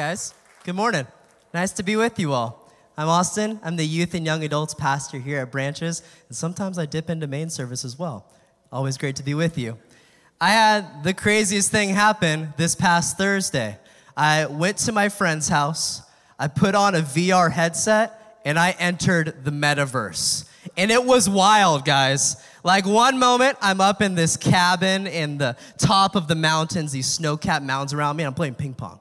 Guys, good morning. Nice to be with you all. I'm Austin. I'm the youth and young adults pastor here at Branches, and sometimes I dip into main service as well. Always great to be with you. I had the craziest thing happen this past Thursday. I went to my friend's house, I put on a VR headset, and I entered the metaverse. And it was wild, guys. Like one moment, I'm up in this cabin in the top of the mountains, these snow capped mountains around me, and I'm playing ping pong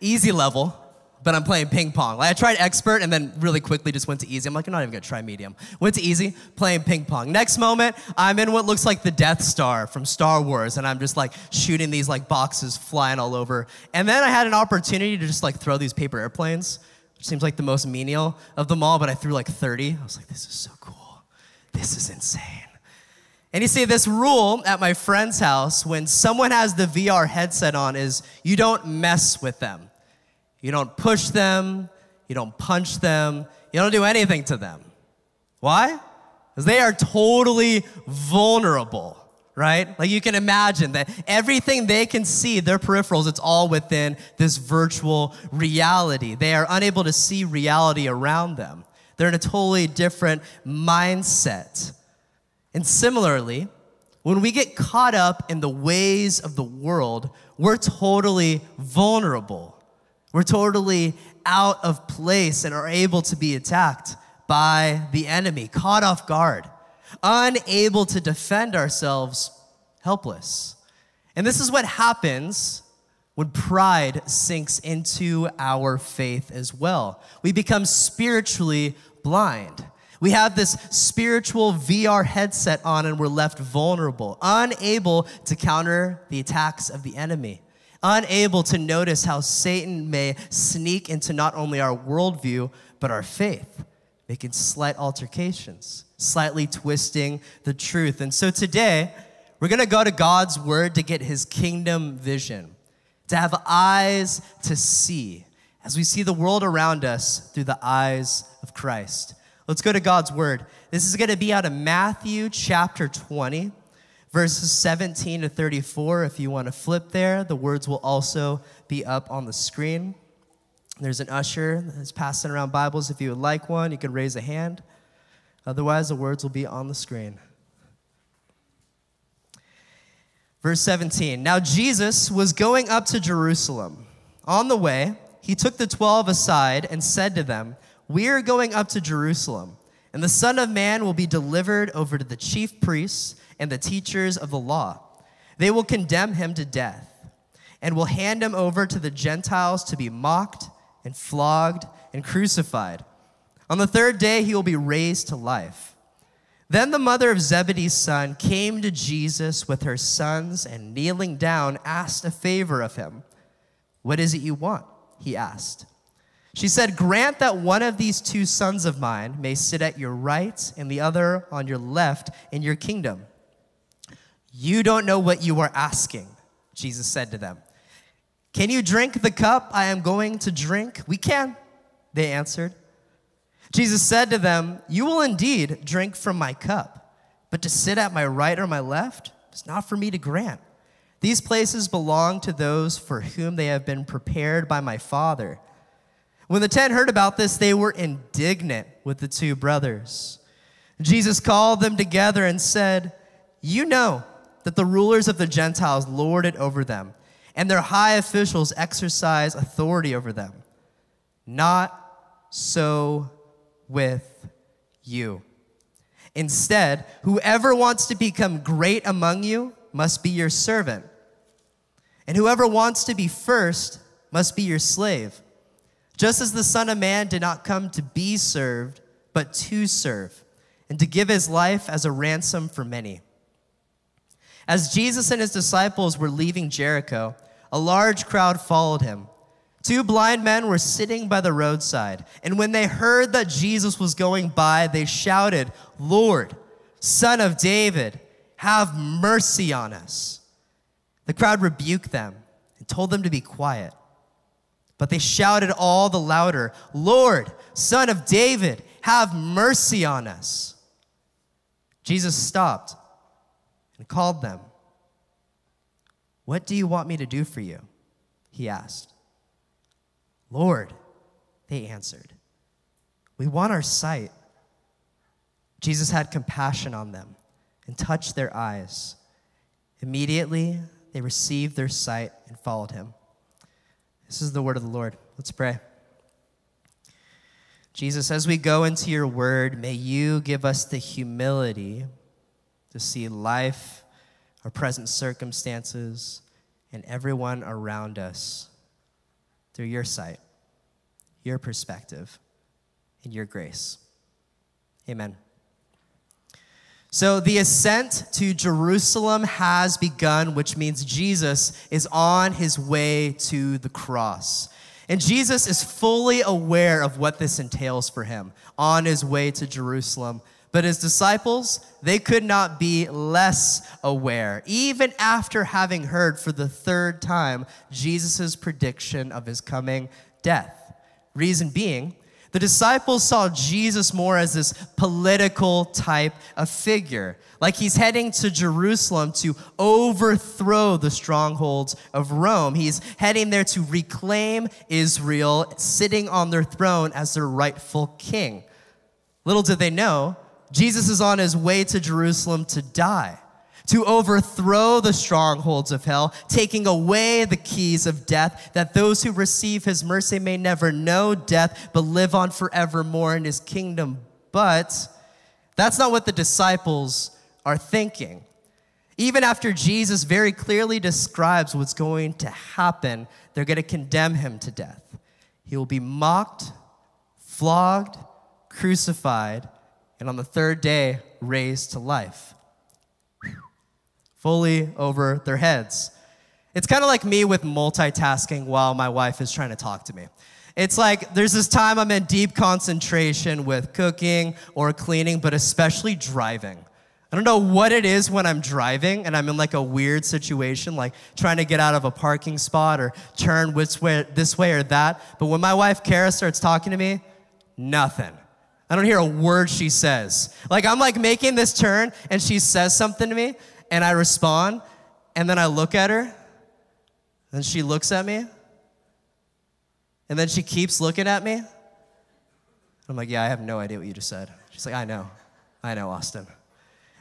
easy level, but I'm playing ping pong. Like I tried expert and then really quickly just went to easy. I'm like, I'm not even gonna try medium. Went to easy, playing ping pong. Next moment, I'm in what looks like the Death Star from Star Wars, and I'm just like shooting these like boxes flying all over. And then I had an opportunity to just like throw these paper airplanes, which seems like the most menial of them all, but I threw like 30. I was like, this is so cool. This is insane. And you see, this rule at my friend's house when someone has the VR headset on is you don't mess with them. You don't push them, you don't punch them, you don't do anything to them. Why? Because they are totally vulnerable, right? Like you can imagine that everything they can see, their peripherals, it's all within this virtual reality. They are unable to see reality around them. They're in a totally different mindset. And similarly, when we get caught up in the ways of the world, we're totally vulnerable. We're totally out of place and are able to be attacked by the enemy, caught off guard, unable to defend ourselves, helpless. And this is what happens when pride sinks into our faith as well. We become spiritually blind. We have this spiritual VR headset on and we're left vulnerable, unable to counter the attacks of the enemy unable to notice how Satan may sneak into not only our worldview, but our faith, making slight altercations, slightly twisting the truth. And so today, we're gonna go to God's word to get his kingdom vision, to have eyes to see as we see the world around us through the eyes of Christ. Let's go to God's word. This is gonna be out of Matthew chapter 20 verses 17 to 34. If you want to flip there, the words will also be up on the screen. There's an usher that's passing around Bibles. If you would like one, you can raise a hand. Otherwise, the words will be on the screen. Verse 17 Now Jesus was going up to Jerusalem. On the way, he took the twelve aside and said to them, We are going up to Jerusalem, and the Son of Man will be delivered over to the chief priests and the teachers of the law. They will condemn him to death and will hand him over to the Gentiles to be mocked and flogged and crucified. On the third day, he will be raised to life. Then the mother of Zebedee's son came to Jesus with her sons and kneeling down asked a favor of him. What is it you want? He asked. She said, Grant that one of these two sons of mine may sit at your right and the other on your left in your kingdom. You don't know what you are asking, Jesus said to them. Can you drink the cup I am going to drink? We can, they answered. Jesus said to them, You will indeed drink from my cup, but to sit at my right or my left is not for me to grant. These places belong to those for whom they have been prepared by my Father. When the ten heard about this, they were indignant with the two brothers. Jesus called them together and said, You know that the rulers of the Gentiles lord it over them, and their high officials exercise authority over them. Not so with you. Instead, whoever wants to become great among you must be your servant, and whoever wants to be first must be your slave. Just as the Son of Man did not come to be served, but to serve, and to give his life as a ransom for many. As Jesus and his disciples were leaving Jericho, a large crowd followed him. Two blind men were sitting by the roadside, and when they heard that Jesus was going by, they shouted, Lord, Son of David, have mercy on us. The crowd rebuked them and told them to be quiet. But they shouted all the louder, Lord, Son of David, have mercy on us. Jesus stopped and called them. What do you want me to do for you? He asked. Lord, they answered, we want our sight. Jesus had compassion on them and touched their eyes. Immediately, they received their sight and followed him. This is the word of the Lord. Let's pray. Jesus, as we go into your word, may you give us the humility to see life, our present circumstances, and everyone around us through your sight, your perspective, and your grace. Amen. So the ascent to Jerusalem has begun, which means Jesus is on his way to the cross. And Jesus is fully aware of what this entails for him on his way to Jerusalem. But his disciples, they could not be less aware, even after having heard for the third time Jesus' prediction of his coming death. Reason being, the disciples saw Jesus more as this political type of figure, like he's heading to Jerusalem to overthrow the strongholds of Rome. He's heading there to reclaim Israel, sitting on their throne as their rightful king. Little did they know, Jesus is on his way to Jerusalem to die to overthrow the strongholds of hell, taking away the keys of death, that those who receive his mercy may never know death, but live on forevermore in his kingdom. But that's not what the disciples are thinking. Even after Jesus very clearly describes what's going to happen, they're going to condemn him to death. He will be mocked, flogged, crucified, and on the third day, raised to life fully over their heads. It's kind of like me with multitasking while my wife is trying to talk to me. It's like there's this time I'm in deep concentration with cooking or cleaning, but especially driving. I don't know what it is when I'm driving and I'm in like a weird situation, like trying to get out of a parking spot or turn which way, this way or that. But when my wife Kara starts talking to me, nothing. I don't hear a word she says. Like I'm like making this turn and she says something to me and I respond, and then I look at her, and she looks at me, and then she keeps looking at me. I'm like, yeah, I have no idea what you just said. She's like, I know. I know, Austin.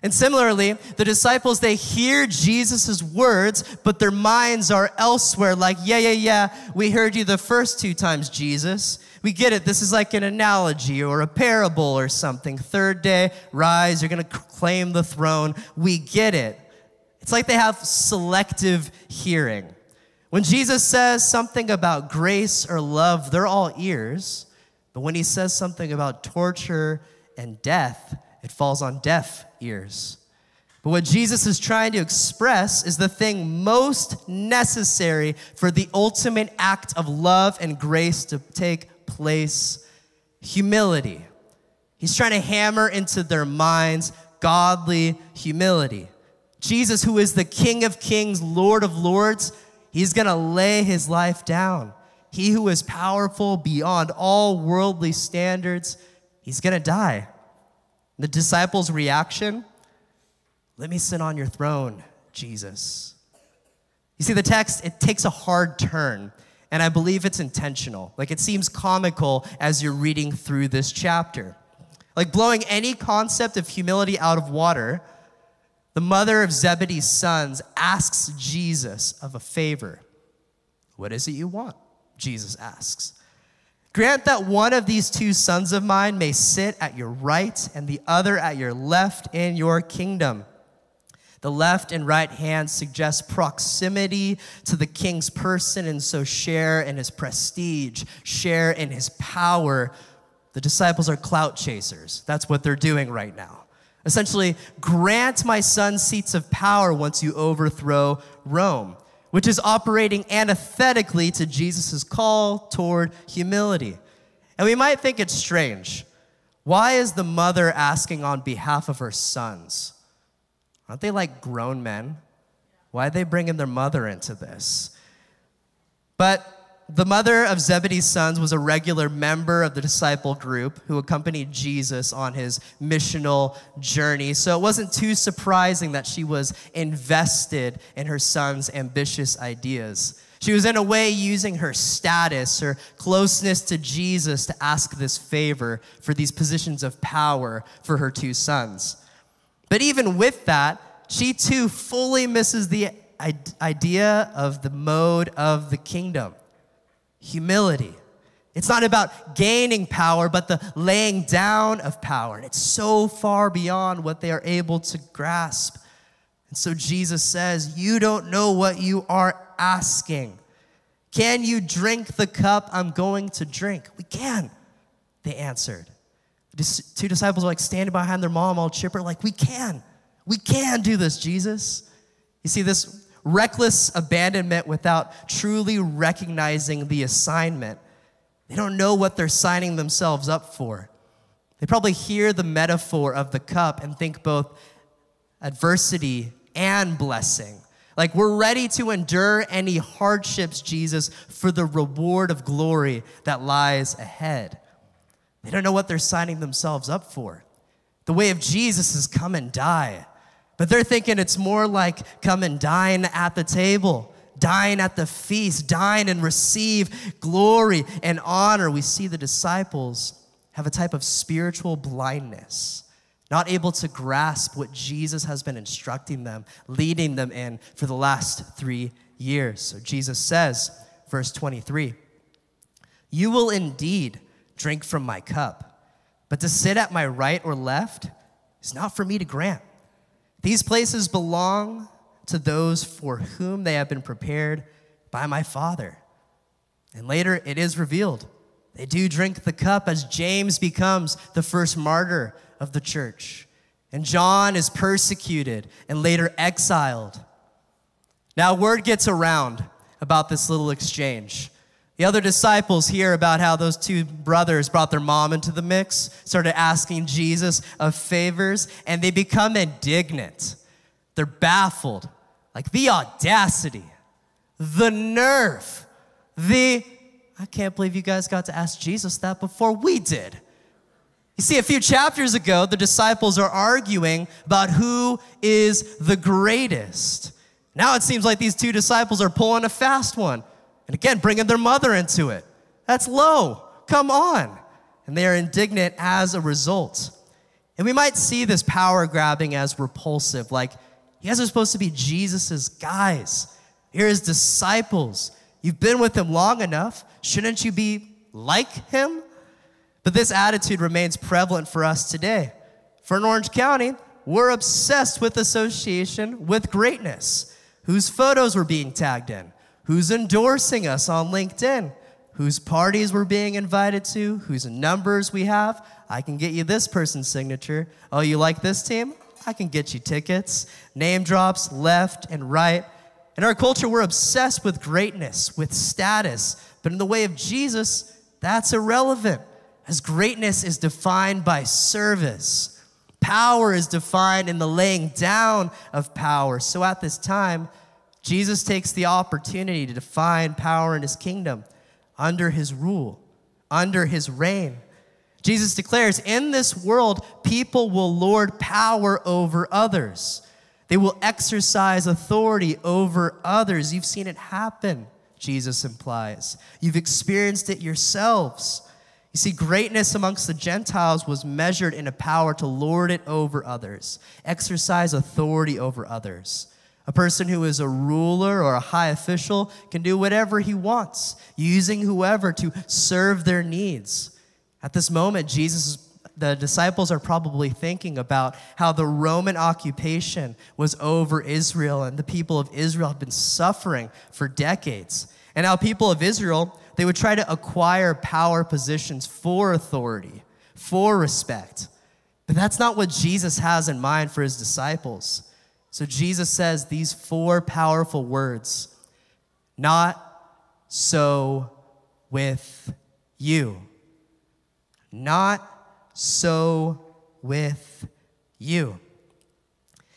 And similarly, the disciples, they hear Jesus' words, but their minds are elsewhere, like, yeah, yeah, yeah, we heard you the first two times, Jesus. We get it. This is like an analogy or a parable or something. Third day, rise, you're going to claim the throne. We get it. It's like they have selective hearing. When Jesus says something about grace or love, they're all ears. But when he says something about torture and death, it falls on deaf ears. But what Jesus is trying to express is the thing most necessary for the ultimate act of love and grace to take place humility. He's trying to hammer into their minds godly humility. Jesus, who is the King of kings, Lord of lords, he's gonna lay his life down. He who is powerful beyond all worldly standards, he's gonna die. The disciples' reaction let me sit on your throne, Jesus. You see, the text, it takes a hard turn, and I believe it's intentional. Like it seems comical as you're reading through this chapter. Like blowing any concept of humility out of water, the mother of Zebedee's sons asks Jesus of a favor. What is it you want? Jesus asks. Grant that one of these two sons of mine may sit at your right and the other at your left in your kingdom. The left and right hand suggest proximity to the king's person and so share in his prestige, share in his power. The disciples are clout chasers. That's what they're doing right now. Essentially, grant my son seats of power once you overthrow Rome which is operating antithetically to Jesus' call toward humility. And we might think it's strange. Why is the mother asking on behalf of her sons? Aren't they like grown men? Why are they bringing their mother into this? But the mother of Zebedee's sons was a regular member of the disciple group who accompanied Jesus on his missional journey. So it wasn't too surprising that she was invested in her son's ambitious ideas. She was, in a way, using her status, her closeness to Jesus to ask this favor for these positions of power for her two sons. But even with that, she too fully misses the idea of the mode of the kingdom humility. It's not about gaining power, but the laying down of power. And it's so far beyond what they are able to grasp. And so Jesus says, You don't know what you are asking. Can you drink the cup I'm going to drink? We can, they answered. Two disciples are like standing behind their mom, all chipper, like, We can. We can do this, Jesus. You see, this reckless abandonment without truly recognizing the assignment. They don't know what they're signing themselves up for. They probably hear the metaphor of the cup and think both adversity and blessing. Like, we're ready to endure any hardships, Jesus, for the reward of glory that lies ahead. They don't know what they're signing themselves up for. The way of Jesus is come and die. But they're thinking it's more like come and dine at the table, dine at the feast, dine and receive glory and honor. We see the disciples have a type of spiritual blindness not able to grasp what Jesus has been instructing them, leading them in for the last three years. So Jesus says, verse 23, You will indeed drink from my cup, but to sit at my right or left is not for me to grant. These places belong to those for whom they have been prepared by my Father. And later it is revealed. They do drink the cup as James becomes the first martyr of the church. And John is persecuted and later exiled. Now, word gets around about this little exchange. The other disciples hear about how those two brothers brought their mom into the mix, started asking Jesus of favors, and they become indignant. They're baffled. Like the audacity, the nerve, the, I can't believe you guys got to ask Jesus that before we did. You see, a few chapters ago, the disciples are arguing about who is the greatest. Now it seems like these two disciples are pulling a fast one. And again, bringing their mother into it. That's low. Come on. And they are indignant as a result. And we might see this power grabbing as repulsive, like, you guys are supposed to be Jesus's guys. You're his disciples. You've been with him long enough. Shouldn't you be like him? But this attitude remains prevalent for us today. For in Orange County, we're obsessed with association with greatness. Whose photos we're being tagged in, who's endorsing us on LinkedIn, whose parties we're being invited to, whose numbers we have. I can get you this person's signature. Oh, you like this team? I can get you tickets. Name drops left and right. In our culture, we're obsessed with greatness, with status. But in the way of Jesus, that's irrelevant as greatness is defined by service. Power is defined in the laying down of power. So at this time, Jesus takes the opportunity to define power in his kingdom under his rule, under his reign. Jesus declares, In this world, people will lord power over others. They will exercise authority over others. You've seen it happen, Jesus implies. You've experienced it yourselves. You see, greatness amongst the Gentiles was measured in a power to lord it over others, exercise authority over others. A person who is a ruler or a high official can do whatever he wants, using whoever to serve their needs. At this moment, Jesus, the disciples are probably thinking about how the Roman occupation was over Israel and the people of Israel have been suffering for decades. And how people of Israel they would try to acquire power positions for authority, for respect. But that's not what Jesus has in mind for his disciples. So Jesus says these four powerful words Not so with you. Not so with you.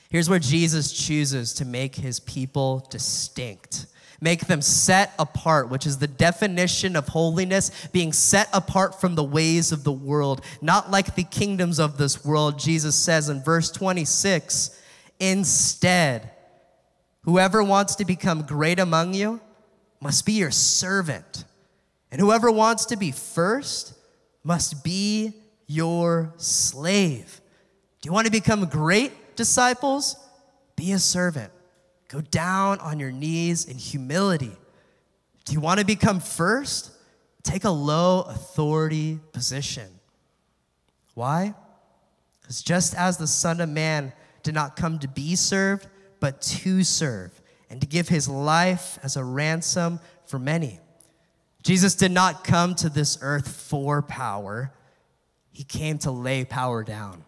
Here's where Jesus chooses to make his people distinct make them set apart, which is the definition of holiness, being set apart from the ways of the world, not like the kingdoms of this world. Jesus says in verse 26 instead, whoever wants to become great among you must be your servant. And whoever wants to be first must be your slave. Do you want to become great disciples? Be a servant. Go down on your knees in humility. Do you want to become first? Take a low authority position. Why? Because just as the Son of Man did not come to be served, but to serve, and to give his life as a ransom for many. Jesus did not come to this earth for power, he came to lay power down.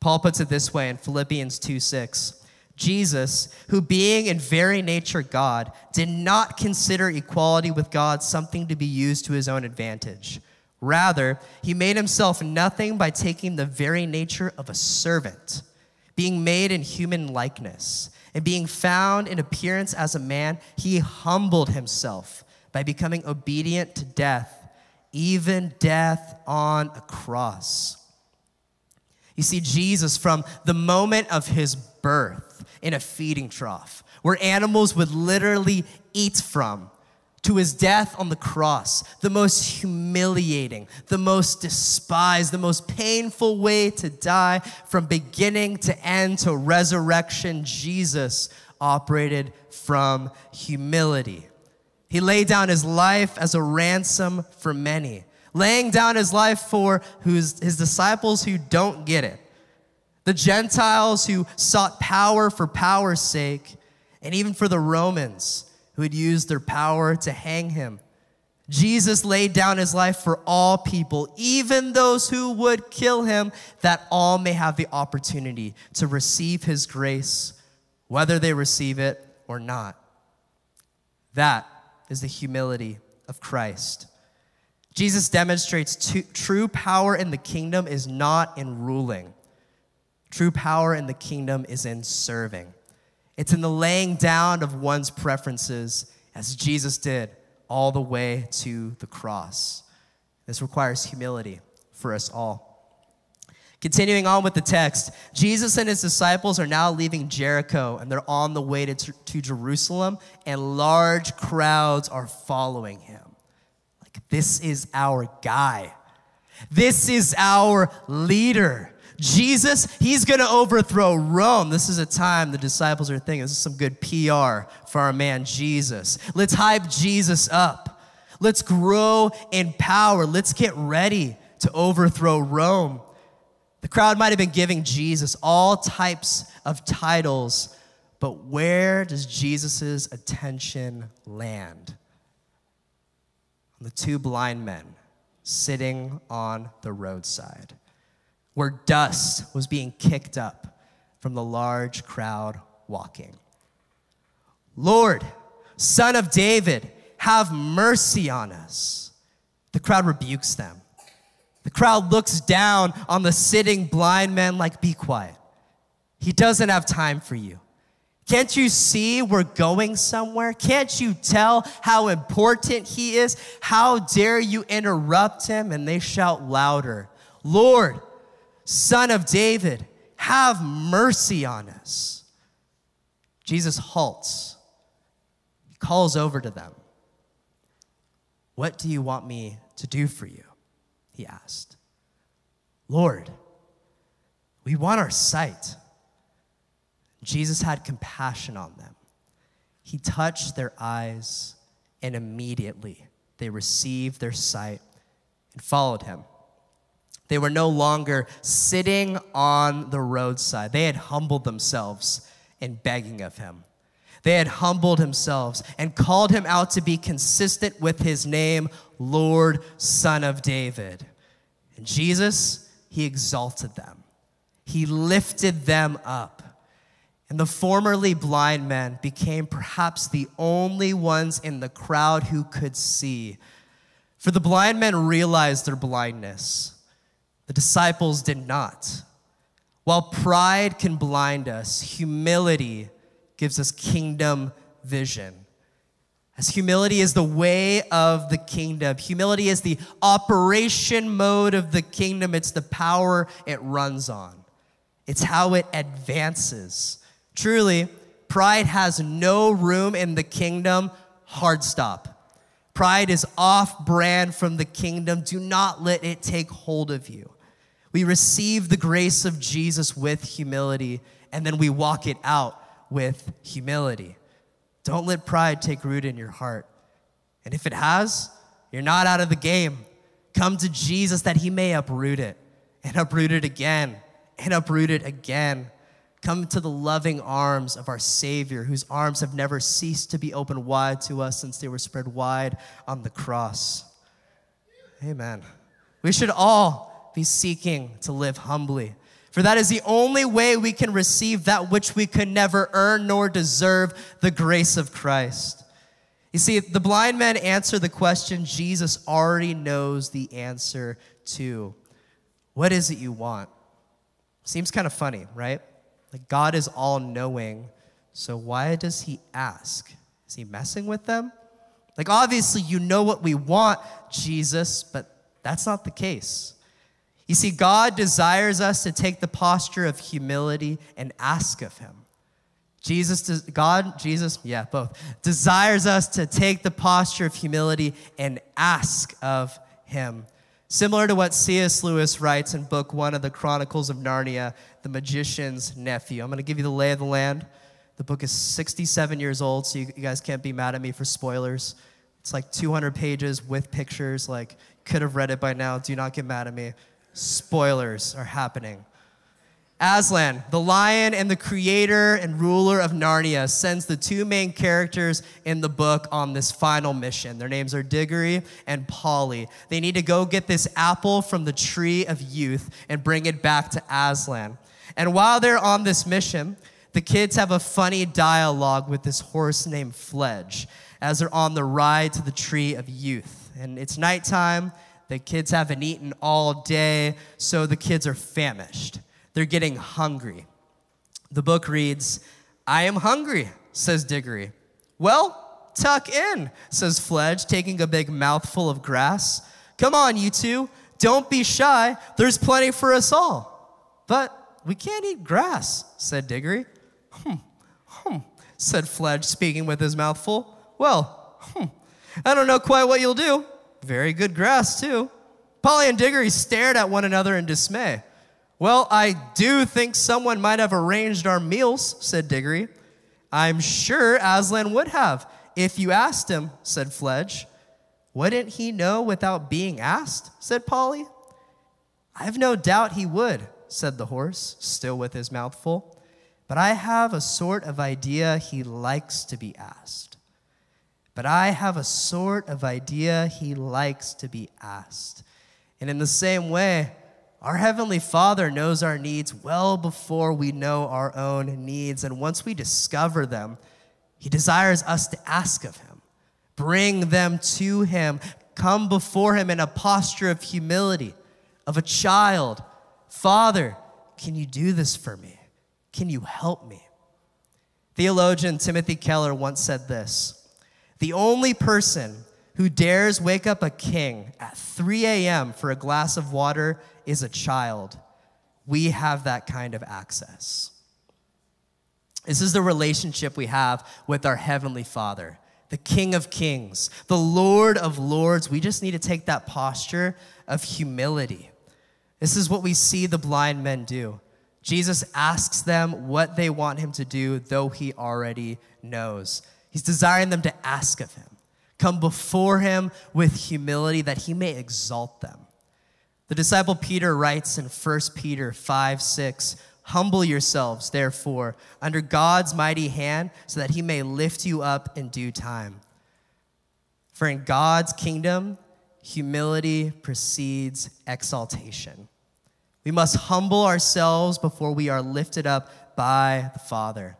Paul puts it this way in Philippians 2 6. Jesus, who being in very nature God, did not consider equality with God something to be used to his own advantage. Rather, he made himself nothing by taking the very nature of a servant, being made in human likeness, and being found in appearance as a man, he humbled himself by becoming obedient to death, even death on a cross. You see, Jesus, from the moment of his birth in a feeding trough, where animals would literally eat from, to his death on the cross, the most humiliating, the most despised, the most painful way to die from beginning to end to resurrection, Jesus operated from humility. He laid down his life as a ransom for many, laying down his life for his disciples who don't get it, the Gentiles who sought power for power's sake, and even for the Romans who had used their power to hang him. Jesus laid down his life for all people, even those who would kill him, that all may have the opportunity to receive his grace, whether they receive it or not. That is the humility of Christ. Jesus demonstrates true power in the kingdom is not in ruling. True power in the kingdom is in serving. It's in the laying down of one's preferences, as Jesus did all the way to the cross. This requires humility for us all. Continuing on with the text, Jesus and his disciples are now leaving Jericho and they're on the way to, to Jerusalem, and large crowds are following him. Like, this is our guy. This is our leader. Jesus, he's going to overthrow Rome. This is a time the disciples are thinking, this is some good PR for our man Jesus. Let's hype Jesus up. Let's grow in power. Let's get ready to overthrow Rome. The crowd might have been giving Jesus all types of titles, but where does Jesus' attention land? On the two blind men sitting on the roadside, where dust was being kicked up from the large crowd walking. Lord, son of David, have mercy on us. The crowd rebukes them. The crowd looks down on the sitting blind man like, be quiet. He doesn't have time for you. Can't you see we're going somewhere? Can't you tell how important he is? How dare you interrupt him? And they shout louder, Lord, son of David, have mercy on us. Jesus halts. He calls over to them. What do you want me to do for you? he asked. Lord, we want our sight. Jesus had compassion on them. He touched their eyes, and immediately they received their sight and followed him. They were no longer sitting on the roadside, they had humbled themselves in begging of him. They had humbled themselves and called him out to be consistent with his name, Lord, Son of David. And Jesus, he exalted them, he lifted them up. And the formerly blind men became perhaps the only ones in the crowd who could see. For the blind men realized their blindness, the disciples did not. While pride can blind us, humility gives us kingdom vision. As humility is the way of the kingdom, humility is the operation mode of the kingdom, it's the power it runs on, it's how it advances. Truly, pride has no room in the kingdom, hard stop. Pride is off brand from the kingdom. Do not let it take hold of you. We receive the grace of Jesus with humility, and then we walk it out with humility. Don't let pride take root in your heart. And if it has, you're not out of the game. Come to Jesus that he may uproot it and uproot it again and uproot it again. Come to the loving arms of our Savior, whose arms have never ceased to be opened wide to us since they were spread wide on the cross. Amen. We should all be seeking to live humbly, for that is the only way we can receive that which we could never earn nor deserve the grace of Christ. You see, the blind men answer the question Jesus already knows the answer to. What is it you want? Seems kind of funny, right? Like God is all knowing, so why does he ask? Is he messing with them? Like, obviously, you know what we want, Jesus, but that's not the case. You see, God desires us to take the posture of humility and ask of him. Jesus, God, Jesus, yeah, both, desires us to take the posture of humility and ask of him. Similar to what C.S. Lewis writes in book one of the Chronicles of Narnia, The Magician's Nephew. I'm going to give you the lay of the land. The book is 67 years old, so you, guys can't be mad at me for spoilers. It's like 200 pages with pictures. Like, could have read it by now. Do not get mad at me. Spoilers are happening. Aslan, the lion and the creator and ruler of Narnia, sends the two main characters in the book on this final mission. Their names are Diggory and Polly. They need to go get this apple from the tree of youth and bring it back to Aslan. And while they're on this mission, the kids have a funny dialogue with this horse named Fledge as they're on the ride to the tree of youth. And it's nighttime. The kids haven't eaten all day, so the kids are famished. They're getting hungry. The book reads, I am hungry, says Diggory. Well, tuck in, says Fledge, taking a big mouthful of grass. Come on, you two, don't be shy. There's plenty for us all. But we can't eat grass, said Diggory. Hmm, hmm, said Fledge, speaking with his mouth full. Well, hmm, I don't know quite what you'll do. Very good grass, too. Polly and Diggory stared at one another in dismay. Well, I do think someone might have arranged our meals, said Diggory. I'm sure Aslan would have, if you asked him, said Fledge. Wouldn't he know without being asked? said Polly. I've no doubt he would, said the horse, still with his mouth full. But I have a sort of idea he likes to be asked. But I have a sort of idea he likes to be asked. And in the same way, our Heavenly Father knows our needs well before we know our own needs. And once we discover them, He desires us to ask of Him, bring them to Him, come before Him in a posture of humility, of a child. Father, can you do this for me? Can you help me? Theologian Timothy Keller once said this The only person who dares wake up a king at 3 a.m. for a glass of water is a child. We have that kind of access. This is the relationship we have with our Heavenly Father, the King of Kings, the Lord of Lords. We just need to take that posture of humility. This is what we see the blind men do. Jesus asks them what they want him to do, though he already knows. He's desiring them to ask of him, come before him with humility that he may exalt them. The disciple Peter writes in 1 Peter 5 6, Humble yourselves, therefore, under God's mighty hand, so that he may lift you up in due time. For in God's kingdom, humility precedes exaltation. We must humble ourselves before we are lifted up by the Father.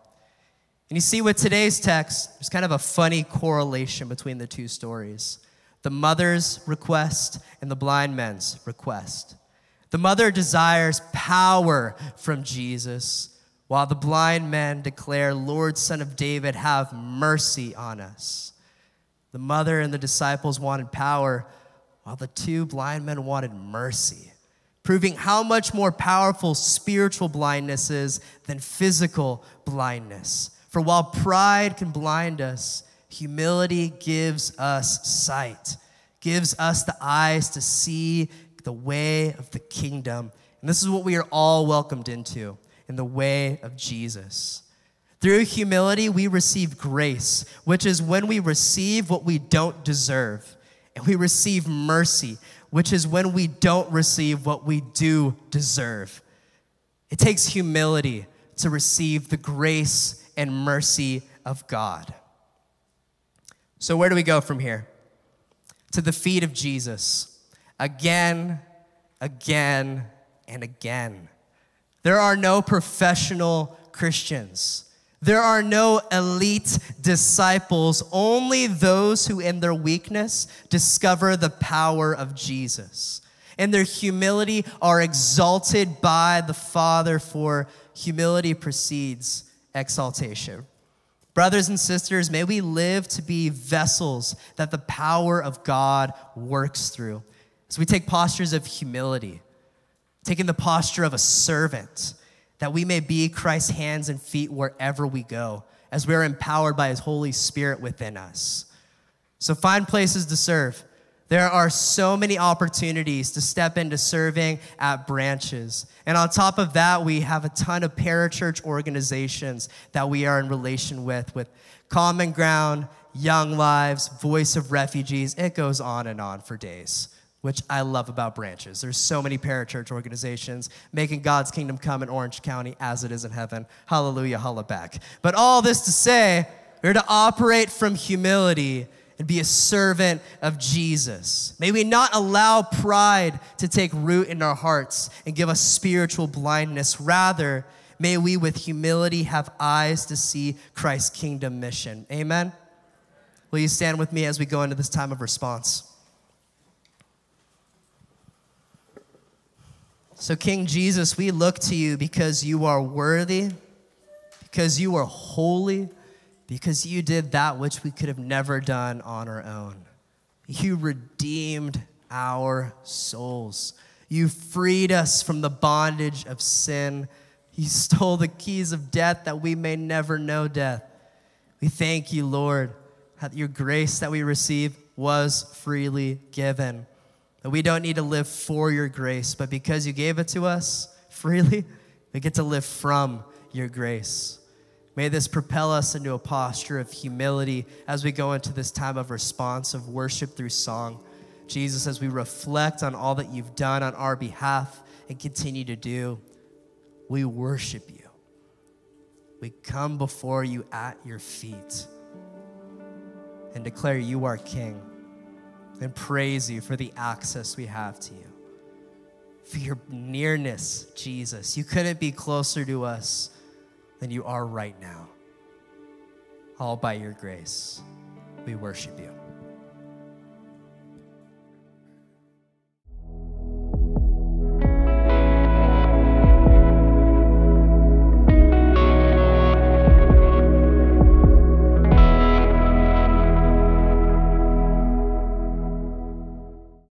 And you see, with today's text, there's kind of a funny correlation between the two stories the mother's request and the blind man's request. The mother desires power from Jesus, while the blind men declare, Lord, Son of David, have mercy on us. The mother and the disciples wanted power, while the two blind men wanted mercy, proving how much more powerful spiritual blindness is than physical blindness. For while pride can blind us, Humility gives us sight, gives us the eyes to see the way of the kingdom. And this is what we are all welcomed into in the way of Jesus. Through humility, we receive grace, which is when we receive what we don't deserve. And we receive mercy, which is when we don't receive what we do deserve. It takes humility to receive the grace and mercy of God. So, where do we go from here? To the feet of Jesus. Again, again, and again. There are no professional Christians. There are no elite disciples, only those who, in their weakness, discover the power of Jesus. In their humility, are exalted by the Father, for humility precedes exaltation. Brothers and sisters, may we live to be vessels that the power of God works through. As we take postures of humility, taking the posture of a servant, that we may be Christ's hands and feet wherever we go, as we are empowered by his Holy Spirit within us. So find places to serve. There are so many opportunities to step into serving at branches. And on top of that, we have a ton of parachurch organizations that we are in relation with, with Common Ground, Young Lives, Voice of Refugees. It goes on and on for days which I love about branches. There's so many parachurch organizations making God's kingdom come in Orange County as it is in heaven. Hallelujah, holla back. But all this to say, we're to operate from humility and be a servant of Jesus. May we not allow pride to take root in our hearts and give us spiritual blindness. Rather, may we with humility have eyes to see Christ's kingdom mission. Amen. Will you stand with me as we go into this time of response? So, King Jesus, we look to you because you are worthy, because you are holy, because you did that which we could have never done on our own. You redeemed our souls. You freed us from the bondage of sin. You stole the keys of death that we may never know death. We thank you, Lord, that your grace that we receive was freely given. That we don't need to live for your grace, but because you gave it to us freely, we get to live from your grace. May this propel us into a posture of humility as we go into this time of response, of worship through song. Jesus, as we reflect on all that you've done on our behalf and continue to do, we worship you. We come before you at your feet and declare you are King and praise you for the access we have to you, for your nearness, Jesus. You couldn't be closer to us than you are right now. All by your grace, we worship you.